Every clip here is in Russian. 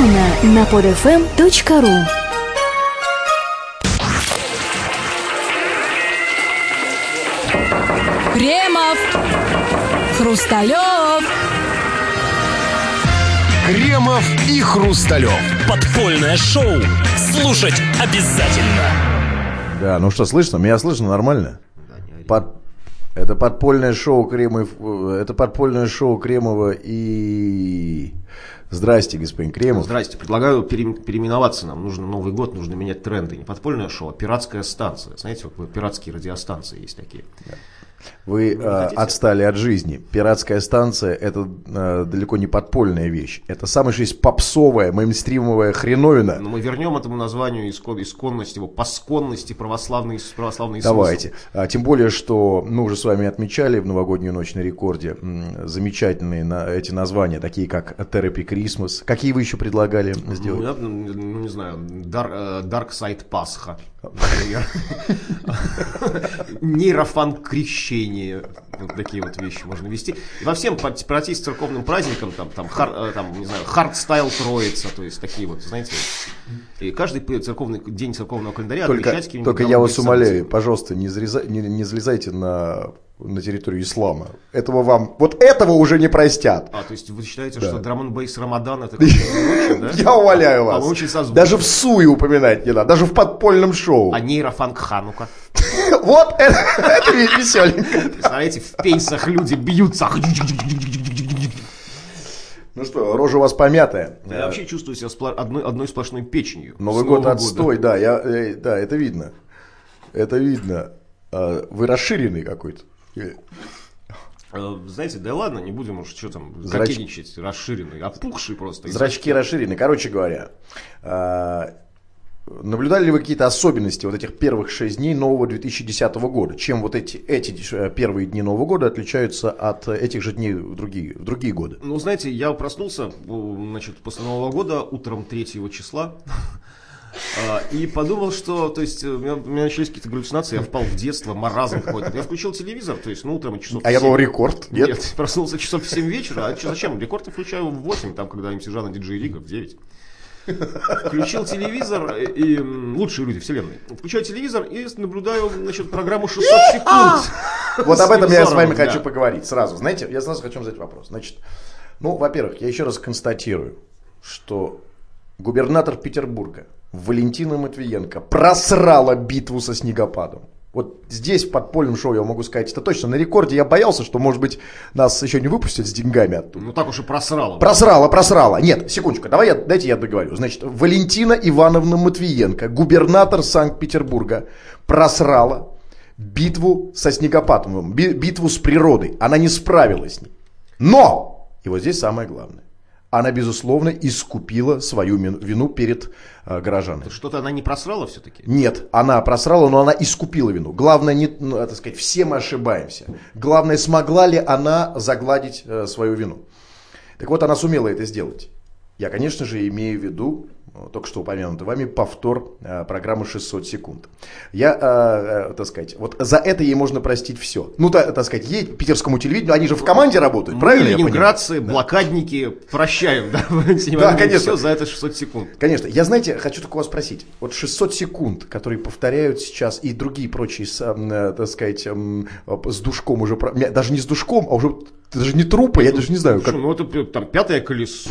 Эксклюзивно на podfm.ru Кремов, Хрусталев. Кремов и Хрусталев. Подпольное шоу. Слушать обязательно. Да, ну что, слышно? Меня слышно нормально? Под... Это подпольное шоу Кремов... Это подпольное шоу Кремова и... Здрасте, господин Кремов. Здрасте. Предлагаю пере- переименоваться нам. Нужно Новый год, нужно менять тренды. Не подпольное шоу, а пиратская станция. Знаете, вот пиратские радиостанции есть такие. Вы э, отстали от жизни. Пиратская станция это э, далеко не подпольная вещь. Это самая что есть попсовая, мейнстримовая хреновина. Но мы вернем этому названию искон, исконность его, посконности православный, православный смысл. Давайте. А, тем более, что мы уже с вами отмечали в новогоднюю ночь на рекорде замечательные на, эти названия, такие как Therapy Christmas. Какие вы еще предлагали Ну, сделать? я, ну, не знаю, Дар- э, Dark Side Пасха, например. Neurofunk крещение. Вот такие вот вещи можно ввести. И во всем пройти с церковным праздником, там, там, хар- э, там не знаю, hardstyle троица, то есть такие вот, знаете, и каждый церковный день церковного календаря Только, только я вас умоляю, пожалуйста, не, залеза- не, не залезайте на, на территорию ислама. Этого вам, вот этого уже не простят. А, то есть вы считаете, Да. что драм бейс Рамадан это да? Я умоляю А вас. очень созвучны. Даже в суе упоминать не надо, даже в подпольном шоу. А нейрофанк Ханука. Вот это, веселенько. Представляете, в пейсах люди бьются. Ну что, рожа у вас помятая. Я вообще чувствую себя спла- одной, одной сплошной печенью. Новый год отстой, да, я, э, да, это видно. Это видно. А, Вы расширенный какой-то. Э, Э, Знаете, да ладно, не будем уж что там Зрач- кокетничать, расширенный, опухший просто. Зрачки расширены. Короче говоря, а, наблюдали ли вы какие-то особенности вот этих первых шесть дней нового 2010 года? Чем вот эти, эти э, первые дни Нового года отличаются от э, этих же дней в другие, в другие годы? Ну, знаете, я проснулся, э, значит, после Нового года, утром 3 числа, и подумал, что, то есть, э, у меня, у меня начались какие-то галлюцинации, я впал в детство, маразм какой-то. Я включил телевизор, то есть, ну, утром часов А я в семь. был рекорд, нет? Нет, проснулся часов в 7 вечера. А зачем? Рекорд я включаю в 8, там, когда МС Жана диджей Лига в 9. Включил телевизор, и, и, лучшие люди вселенной. Включаю телевизор и наблюдаю, значит, программу 600 секунд. Вот об этом я с вами хочу поговорить сразу. Знаете, я сразу хочу задать вопрос. Значит, ну, во-первых, я еще раз констатирую, что губернатор Петербурга Валентина Матвиенко просрала битву со снегопадом. Вот здесь в подпольном шоу я могу сказать это точно. На рекорде я боялся, что, может быть, нас еще не выпустят с деньгами оттуда. Ну так уж и просрало. Просрала, просрала. Нет, секундочку, давай я, дайте я договорю. Значит, Валентина Ивановна Матвиенко, губернатор Санкт-Петербурга, просрала битву со снегопадом, би- битву с природой. Она не справилась с ней. Но, и вот здесь самое главное, она, безусловно, искупила свою вину перед э, горожанами. Что-то она не просрала все-таки? Нет, она просрала, но она искупила вину. Главное, не, ну, так сказать, все мы ошибаемся. Главное, смогла ли она загладить э, свою вину. Так вот, она сумела это сделать. Я, конечно же, имею в виду, э, только что упомянутый вами, повтор э, программы 600 секунд. Я, э, э, так сказать, вот за это ей можно простить все. Ну, та- так сказать, ей, питерскому телевидению, они же в команде работают, Мы, правильно я понимаю? ленинградцы, блокадники, прощаем, да, Валентин Да, Иванович, конечно. всё за это 600 секунд. Конечно. Я, знаете, хочу только вас спросить. Вот 600 секунд, которые повторяют сейчас и другие прочие, с, э, так сказать, с душком уже, даже не с душком, а уже даже не трупы, я даже не знаю, как... Ну это там пятое колесо,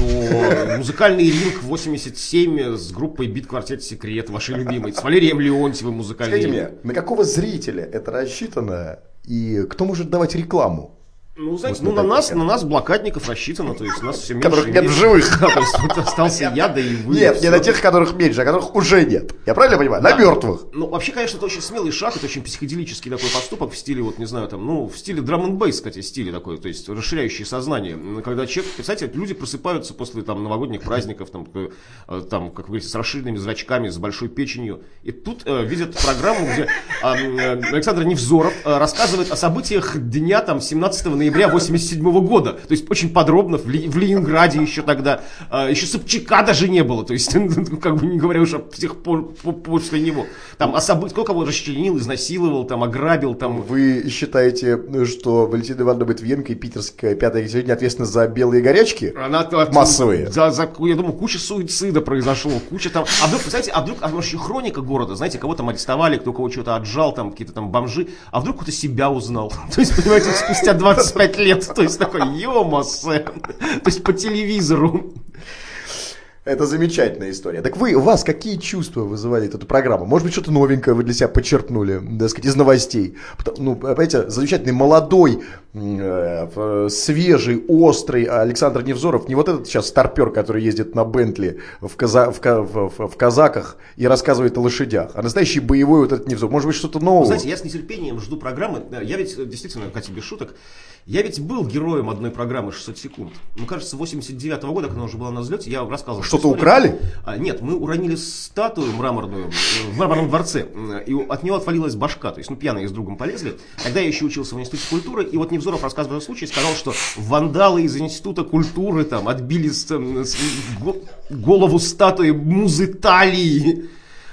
музыкальный ринг 87 с группой Бит Квартет Секрет, ваши любимые, с Валерием Леонтьевым музыкальный Скажите ринг. мне, на какого зрителя это рассчитано и кто может давать рекламу? Ну, знаете, Вот ну на на нас, на нас блокадников рассчитано, то есть нас все меньше. Которых нет в меньше. живых. Да, то есть вот остался я, да и вы. Нет, не на тех, которых меньше, а которых уже нет. Я правильно понимаю? На мертвых. Ну, вообще, конечно, это очень смелый шаг, это очень психоделический такой поступок в стиле, вот, не знаю, там, ну, в стиле драм н бейс, кстати, стиле такой, то есть расширяющий сознание. Когда человек, представляете, люди просыпаются после там новогодних праздников, там, э, там как вы говорите, с расширенными зрачками, с большой печенью, и тут э, видят программу, где а, э, Александр Невзоров э, рассказывает о событиях дня, там, 17 ноября ноября 87 года. То есть очень подробно в, Ли- в Ленинграде еще тогда. а, еще Собчака даже не было. То есть, ну, как бы не говоря уж о тех пор по- после него. Там о событиях, сколько кого расчленил, изнасиловал, там ограбил, там Вы считаете, что Валентина Ивановна Бытвенко и питерская пятая сегодня ответственна за белые горячки? Она, Массовые. За, за- я думаю, куча суицида произошло, куча там. А вдруг, знаете, а вдруг, а может, еще хроника города, знаете, кого там арестовали, кто кого что-то отжал, там какие-то там бомжи, а вдруг кто-то себя узнал. То есть, понимаете, спустя 25 лет, то есть такой, ё-мосе, то есть по телевизору. Это замечательная история. Так вы, у вас какие чувства вызывали эту программу? Может быть, что-то новенькое вы для себя подчеркнули, так сказать, из новостей? Ну, понимаете, замечательный молодой, свежий, острый Александр Невзоров, не вот этот сейчас старпер, который ездит на Бентли в, каза- в, в- в- казаках и рассказывает о лошадях, а настоящий боевой вот этот Невзоров. Может быть, что-то новое? Знаете, я с нетерпением жду программы. Я ведь, э, действительно, Катя, без шуток, я ведь был героем одной программы 600 секунд. Ну, кажется, 89 года, когда она уже была на взлете, я рассказывал. Что-то украли? А, нет, мы уронили статую мраморную э, в мраморном дворце, э, и от нее отвалилась башка. То есть, ну, пьяные с другом полезли. Тогда я еще учился в Институте культуры, и вот Невзоров, рассказывая о случае, сказал, что вандалы из Института культуры там отбили э, с- го- голову статуи Музы Талии.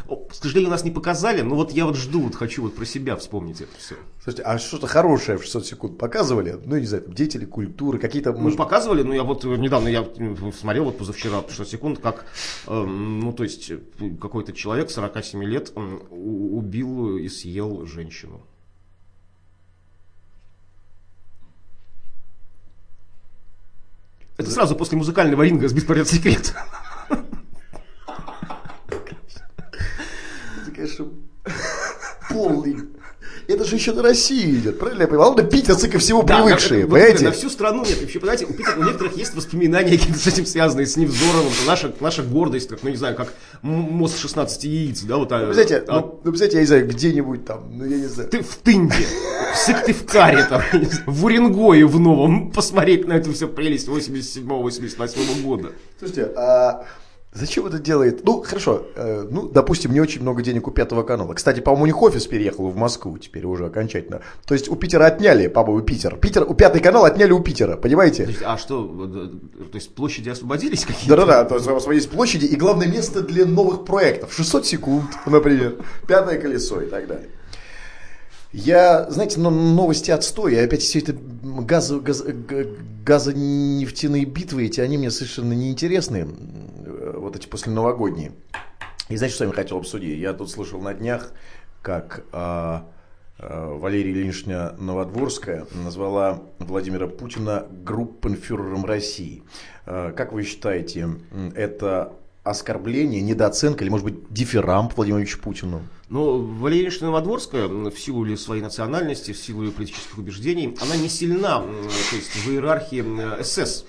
К сожалению, нас не показали, но вот я вот жду, вот хочу вот про себя вспомнить это все. Слушайте, а что-то хорошее в 600 секунд показывали? Ну, не знаю, там, деятели культуры, какие-то... Мы может, показывали, ну я вот э, недавно я смотрел вот позавчера 6 секунд, как, эм, ну то есть э, какой-то человек 47 лет убил и съел женщину. Это сразу после музыкального ринга с «Беспоряд секрет». Это, конечно, полный. Это же еще на России идет, правильно я понимаю? А ладно, питерцы ко всему Да, привыкшие, на- вот понимаете? На всю страну нет. Вообще, понимаете, у, Питера- у некоторых есть воспоминания какие-то с этим связанные, с Невзоровым. Наша, наша гордость, как, ну не знаю, как мост 16 яиц, да, вот. Ну, знаете, а- ну, ну, знаете, я не знаю, где-нибудь там, ну, я не знаю. ты в Тынде, в Сыктывкаре, там, в Уренгое в новом, посмотреть на эту всю прелесть 87-88 года. Слушайте, а зачем это делает? Ну, хорошо, э, ну, допустим, не очень много денег у Пятого канала. Кстати, по-моему, у них офис переехал в Москву теперь уже окончательно. То есть у Питера отняли, по-моему, Питер. Питер, у Пятый канал отняли у Питера, понимаете? То есть, а что, э, то есть площади освободились какие-то? Да-да-да, то есть у вас есть площади и главное место для новых проектов. 600 секунд, например, пятое колесо и так далее. Я, знаете, но новости отстой, и опять все это газ- г- газонефтяные битвы, эти, они мне совершенно неинтересны, э, вот эти после новогодние. И знаете, что я хотел обсудить? Я тут слышал на днях, как а, а, Валерия Ильинична Новодворская назвала Владимира Путина группенфюрером России. А, Как вы считаете, это оскорбление, недооценка или, может быть, дифирамб Владимиру Путину? Ну, Валерия Ильинична Новодворская, в силу ли своей национальности, в силу ее политических убеждений, она не сильна то есть, в иерархии м, СС.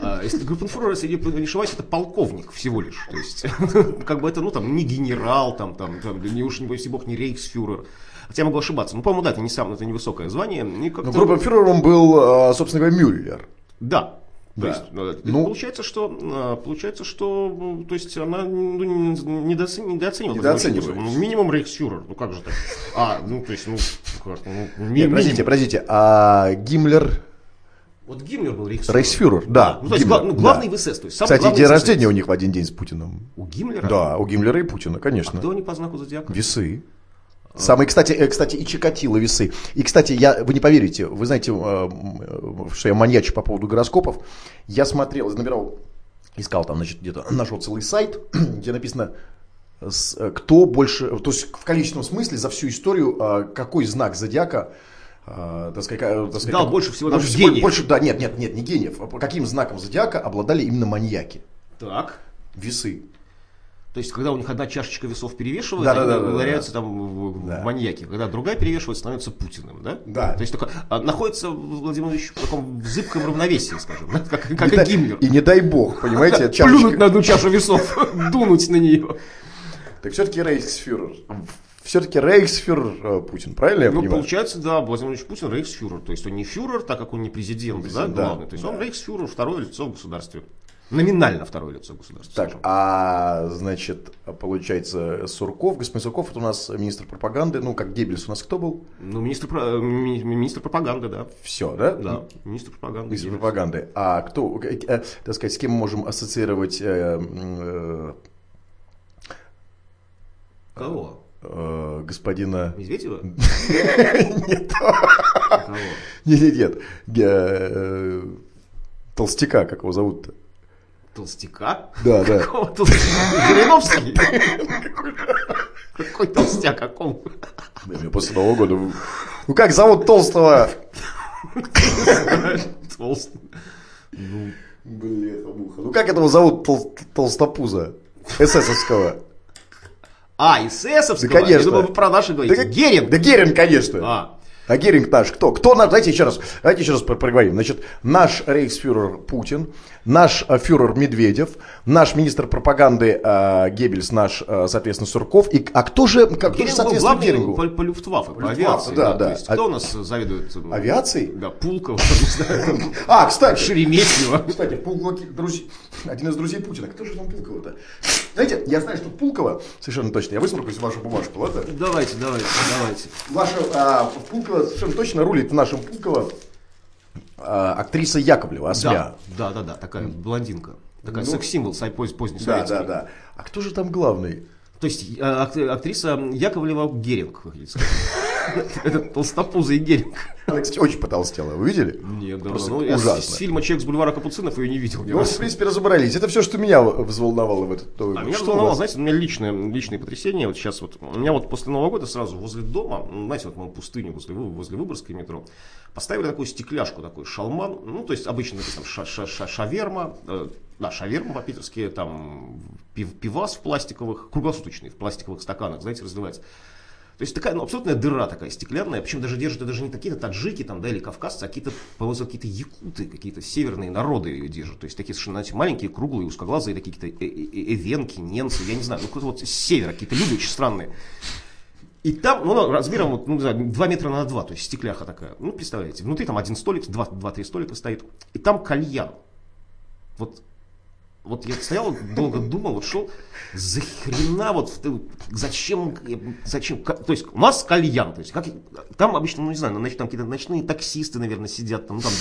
А, Если группенфюрер, если я не ошибаюсь, это полковник всего лишь. То есть, как бы это, ну, там, не генерал, там, там, там, не уж, не боюсь, бог, не рейхсфюрер. Хотя я могу ошибаться. Ну, по-моему, да, это не самое, это невысокое звание. И как-то- Ну, группенфюрером был, а, собственно говоря, Мюллер. Да. То Да. есть, э, Ну- получается, что, э, получается, что, то есть, она ну, не- недооцен- недооценивала. Недооценивает. Ну, минимум рейхсфюрер, ну как же так? А, ну, то есть, ну, как, ну, ми- Нет, подождите, подождите, а Гиммлер, Вот Гиммлер был рейхсфюрер. рейхсфюрер, да. Ну, то есть, Гиммлер, ну, да. главный в СС. То есть, Кстати, день в СС. рождения у них в один день с Путиным. У Гиммлера? Да, у Гиммлера и Путина, конечно. Кто они по знаку зодиака? Весы. Самые, кстати, э, кстати, и Чикатило весы. И, кстати, я, вы не поверите, вы знаете, э, что я маньячу по поводу гороскопов. Я смотрел, набирал, искал там, значит, где-то, нашел целый сайт, где написано, э, кто больше, то есть в количественном смысле за всю историю, какой знак зодиака так сказать, э, так сказать, Дал как- больше всего больше, всего- гениев. больше, да, нет, нет, нет, не гениев. А Каким знаком зодиака обладали именно маньяки? Так. Весы. То есть, когда у них одна чашечка весов перевешивает, Да, да, они да, да, да. ударяются там в, в Да. маньяки. Когда другая перевешивает, становится Путиным, да? Да. То есть, такое, а, находится Владимир Ильич в таком зыбком равновесии, скажем, да? как, как и дай- Гиммлер. И не дай бог, понимаете, чашечка- Плюнуть на одну чашу весов, дунуть на нее. Так все-таки рейхсфюрер. Все-таки рейхсфюрер э, Путин, правильно я Ну, понимаю? получается, да, Владимир Ильич Путин рейхсфюрер. То есть, он не фюрер, так как он не президент, да, да, главный. То есть, он да. рейхсфюрер, второе лицо в государстве. Номинально второе лицо государства. Так, а значит, получается, Сурков, господин Сурков, это у нас министр пропаганды, ну, как Геббельс у нас кто был? Ну, министр, э, ми- министр пропаганды, да. Все, да? Да, министр пропаганды. Министр Геббельс. пропаганды. А кто, э, э, так сказать, с кем мы можем ассоциировать э, м, Кого? Э, господина... Медведева? Нет, нет, нет, нет. Э, Толстяка, как его зовут-то? Толстяка? Да, да. Какого толстяка? Жириновский? Какой толстяк? Каком? Мне после Нового года... Ну как зовут толстого? Толстый. Блин, Ну как этого зовут тол- толстопуза? ССовского. А, эсэсовского? Да, конечно. Я думал, вы про наши говорите. как- Геринг? Да Геринг, конечно. А, А Геринг наш кто? Кто наш? Давайте еще раз, давайте еще раз про- проговорим. Значит, наш рейхсфюрер Путин, наш э, фюрер Медведев, наш министр пропаганды э, Геббельс, наш, э, соответственно, Сурков. И, а кто же, как, кто же соответствует главный Герингу? по, по люфтваффе, по авиации. да, Да, да. То есть, А- кто у нас завидует? э, Авиацией? Да, там, А, кстати, Шереметьево. Кстати, друзей, один из друзей Путина. Кто же там Пулково-то? Знаете, я знаю, что Пулково, совершенно точно, я высморкаюсь в вашу бумажку, ладно? Давайте, давайте, давайте. Ваша а, Пулково совершенно точно рулит в нашем Пулково а, актриса Яковлева, Осмя. Да, да, да, да, такая блондинка. Такая Ну, секс-символ сай- поз- поздний Да, да, да. А кто же там главный? То есть ак- актриса Яковлева Геринг, вы хотите сказать. Это толстопузый Геринг. Она, кстати, очень потолстела, вы видели? Нет, да, Просто ну, я с- ужасно. фильма «Человек с бульвара Капуцинов» ее не видел Ну, в принципе, разобрались. Это все, что меня взволновало в этот Новый А меня Что взволновало, знаете, у меня личное, личное потрясение. Вот сейчас вот, у меня вот после Нового года сразу возле дома, ну, знаете, вот в пустыне возле, возле Выборгской метро, поставили такую стекляшку, такой шалман, ну, то есть обычно написано ша- ша- ша- шаверма, э, да, шаверма по-питерски, там пив- пивас в пластиковых, круглосуточный, в пластиковых стаканах, знаете, разливается. То есть такая, ну, абсолютная дыра такая стеклянная, причем даже держат, даже не какие-то таджики там, да, или кавказцы, а какие-то, по-моему, какие-то якуты, какие-то северные народы ее держат. То есть такие совершенно, знаете, маленькие, круглые, узкоглазые, какие-то э- э- э- эвенки, ненцы, я не знаю, ну, какой-то вот с севера, какие-то люди очень странные. И там, ну, размером, вот, ну, не знаю, 2 метра на 2, то есть стекляха такая. Ну, представляете, внутри там один столик, два- два-три столика стоит, и там кальян. Вот вот я стоял, долго думал, вот шел, за хрена вот, зачем, зачем, то есть у нас кальян, то есть как, там обычно, ну не знаю, значит, там какие-то ночные таксисты, наверное, сидят, там, ну, там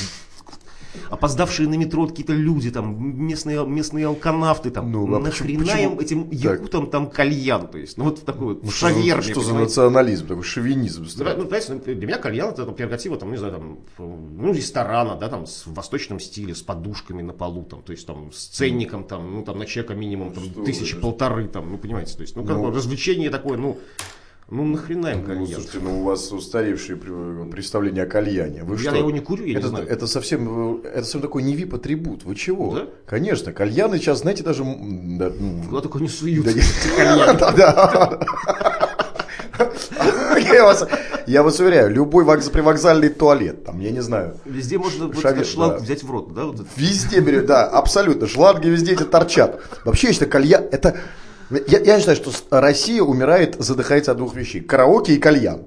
опоздавшие на метро какие-то люди, там, местные, местные алканавты, там, Ну, а почему- нахрена им почему- этим Так. якутам там кальян, то есть, ну вот такой вот, в Что за- шаверме, Что за национализм, такой шовинизм? Ну, понимаете, ну, для меня кальян это прерогатива, там, не знаю, там, ну, ресторана, да, там, с в восточном стиле, с подушками на полу, там, то есть, там, с ценником, там, ну, там, на человека минимум, там, Что тысячи вы. полторы, там, ну, понимаете, то есть, ну, как Ну. развлечение такое, ну, ну, нахрена им Ну, кальян? слушайте, ну у вас устаревшие представления о кальяне. Вы Я что? его не курю, я не это, знаю. Это совсем, это совсем такой невип-атрибут. Вы чего? Да? Конечно, кальяны сейчас, знаете, даже... да, ну, Куда только не суют. Да. Я вас, я вас уверяю, любой вокз- привокзальный туалет, там, я не знаю, Везде можно вот Шавер- шланг да. взять в рот, да, вот везде берет, да, абсолютно, шланги везде эти торчат. Вообще, если кальян, это... Я, я считаю, что Россия умирает, задыхается от двух вещей. Караоке и кальян.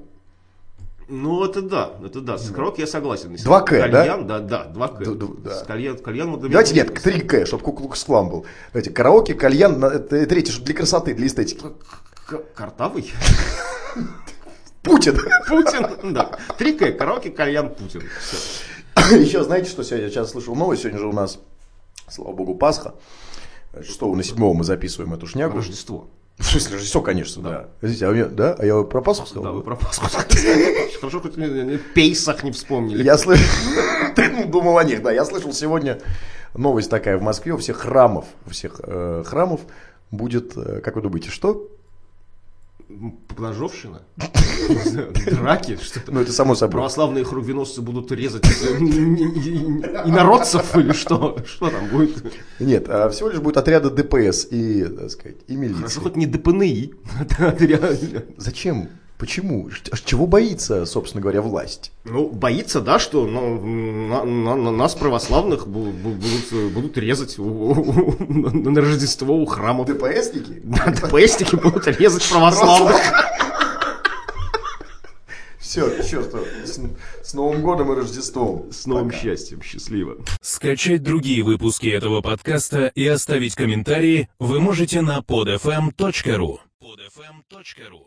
Ну, это да, это да, с караоке я согласен. Если Два К, да? Кальян, да, да, два К. Д- д- да. С Кальян, кальян вот Давайте нет, 3К, чтобы куклукс-клан был. Давайте, караоке, кальян, это третье, чтобы для красоты, для эстетики. Картавый? Путин. Путин, да. Три К, караоке, кальян, Путин. Всё. Еще знаете, что сегодня? Я сейчас слышал новость. Сегодня же у нас, слава богу, Пасха. 6 на 7 мы записываем эту шнягу. Рождество. В смысле, Рождество, конечно, да. Подождите, а меня- да? А я про Пасху сказал? Да, вы про Пасху сказали. Хорошо, хоть Пейсах не вспомнили. Я слышал, думал о них, да. Я слышал сегодня новость такая в Москве у всех храмов, у всех э, храмов будет, э, как вы думаете, что? Ножовщина? Драки? Что-то? Ну, это само собой. Православные хрувеносцы будут резать инородцев или что? Что там будет? Нет, а всего лишь будет отряды ДПС и, так сказать, и Хорошо, милиции. хоть не ДПНИ. Зачем? Почему? Чего боится, собственно говоря, власть? Ну, боится, да, что ну, на, на- на нас, православных, бу- бу- будут, будут резать у- у- на на Рождество у храмов. ДПСники? Да, ДПСники будут резать православных. Все, что. С, с Новым годом и Рождеством. С новым Пока. счастьем. Счастливо. Скачать другие выпуски этого подкаста и оставить комментарии вы можете на podfm.ru. podfm.ru